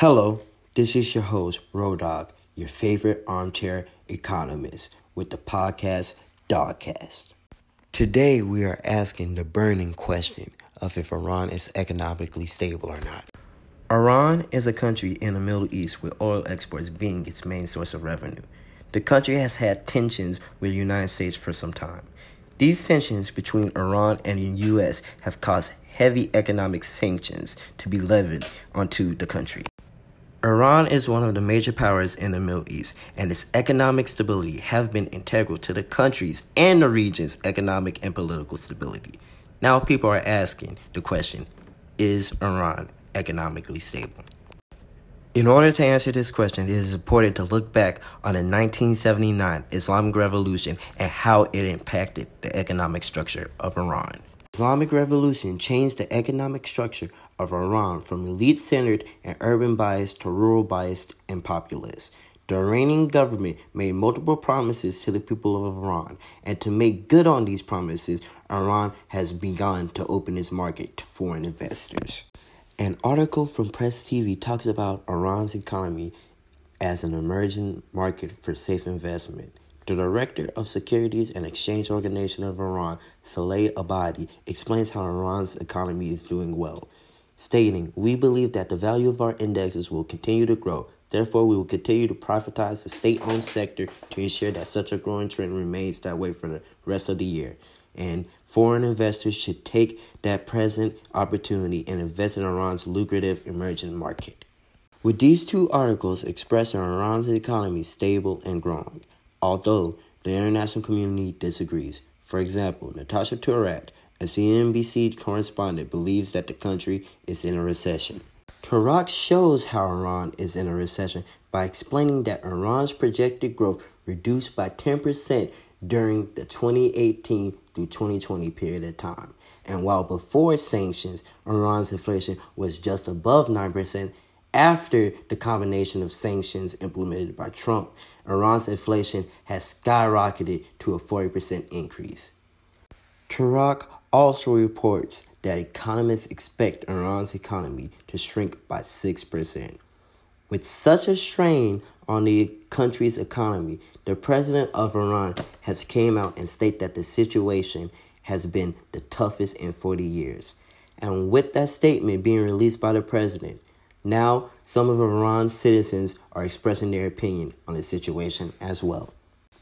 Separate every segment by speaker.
Speaker 1: Hello, this is your host, Rodog, your favorite armchair economist with the podcast Dogcast. Today we are asking the burning question of if Iran is economically stable or not. Iran is a country in the Middle East with oil exports being its main source of revenue. The country has had tensions with the United States for some time. These tensions between Iran and the U.S. have caused heavy economic sanctions to be levied onto the country. Iran is one of the major powers in the Middle East, and its economic stability have been integral to the country's and the region's economic and political stability. Now people are asking the question, is Iran economically stable? In order to answer this question, it is important to look back on the 1979 Islamic Revolution and how it impacted the economic structure of Iran. Islamic Revolution changed the economic structure of Iran from elite centered and urban biased to rural biased and populist. The Iranian government made multiple promises to the people of Iran, and to make good on these promises, Iran has begun to open its market to foreign investors. An article from Press TV talks about Iran's economy as an emerging market for safe investment. The director of Securities and Exchange Organization of Iran, Saleh Abadi, explains how Iran's economy is doing well stating, We believe that the value of our indexes will continue to grow. Therefore, we will continue to privatize the state owned sector to ensure that such a growing trend remains that way for the rest of the year. And foreign investors should take that present opportunity and invest in Iran's lucrative emerging market. With these two articles expressing Iran's economy stable and growing, although the international community disagrees. For example, Natasha Turak, a CNBC correspondent believes that the country is in a recession. Turak shows how Iran is in a recession by explaining that Iran's projected growth reduced by 10% during the 2018 through 2020 period of time. And while before sanctions, Iran's inflation was just above 9%, after the combination of sanctions implemented by Trump, Iran's inflation has skyrocketed to a 40% increase. Turak also reports that economists expect Iran's economy to shrink by 6%. With such a strain on the country's economy, the president of Iran has came out and stated that the situation has been the toughest in 40 years. And with that statement being released by the president, now some of Iran's citizens are expressing their opinion on the situation as well.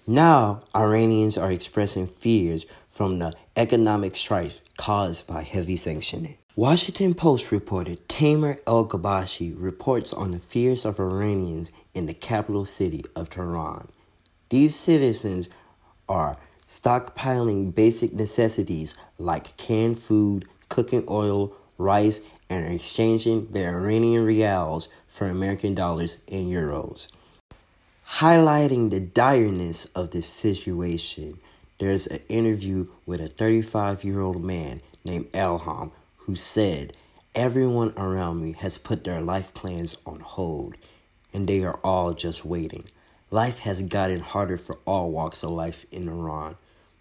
Speaker 1: Now, Iranians are expressing fears from the economic strife caused by heavy sanctioning. Washington Post reported Tamer El-Ghobashy reports on the fears of Iranians in the capital city of Tehran. These citizens are stockpiling basic necessities like canned food, cooking oil, rice, and exchanging their Iranian rials for American dollars and euros. Highlighting the direness of this situation, there's an interview with a 35 year old man named Elham who said, Everyone around me has put their life plans on hold, and they are all just waiting. Life has gotten harder for all walks of life in Iran,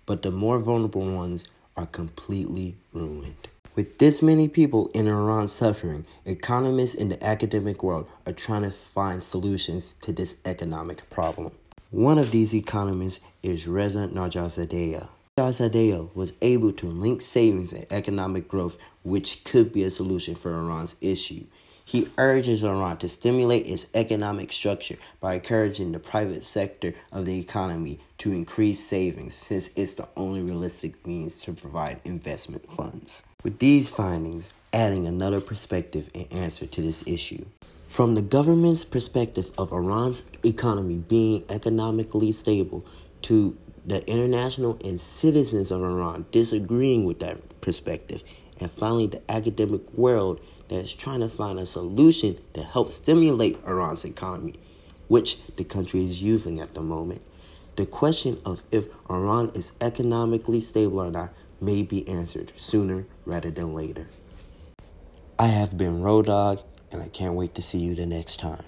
Speaker 1: but the more vulnerable ones are completely ruined. With this many people in Iran suffering, economists in the academic world are trying to find solutions to this economic problem. One of these economists is Reza Najazadeh. Najazadeh was able to link savings and economic growth, which could be a solution for Iran's issue. He urges Iran to stimulate its economic structure by encouraging the private sector of the economy to increase savings, since it's the only realistic means to provide investment funds. With these findings, adding another perspective and answer to this issue. From the government's perspective of Iran's economy being economically stable to the international and citizens of Iran disagreeing with that perspective, and finally the academic world that is trying to find a solution to help stimulate Iran's economy, which the country is using at the moment. The question of if Iran is economically stable or not may be answered sooner rather than later. I have been Road Dog, and I can't wait to see you the next time.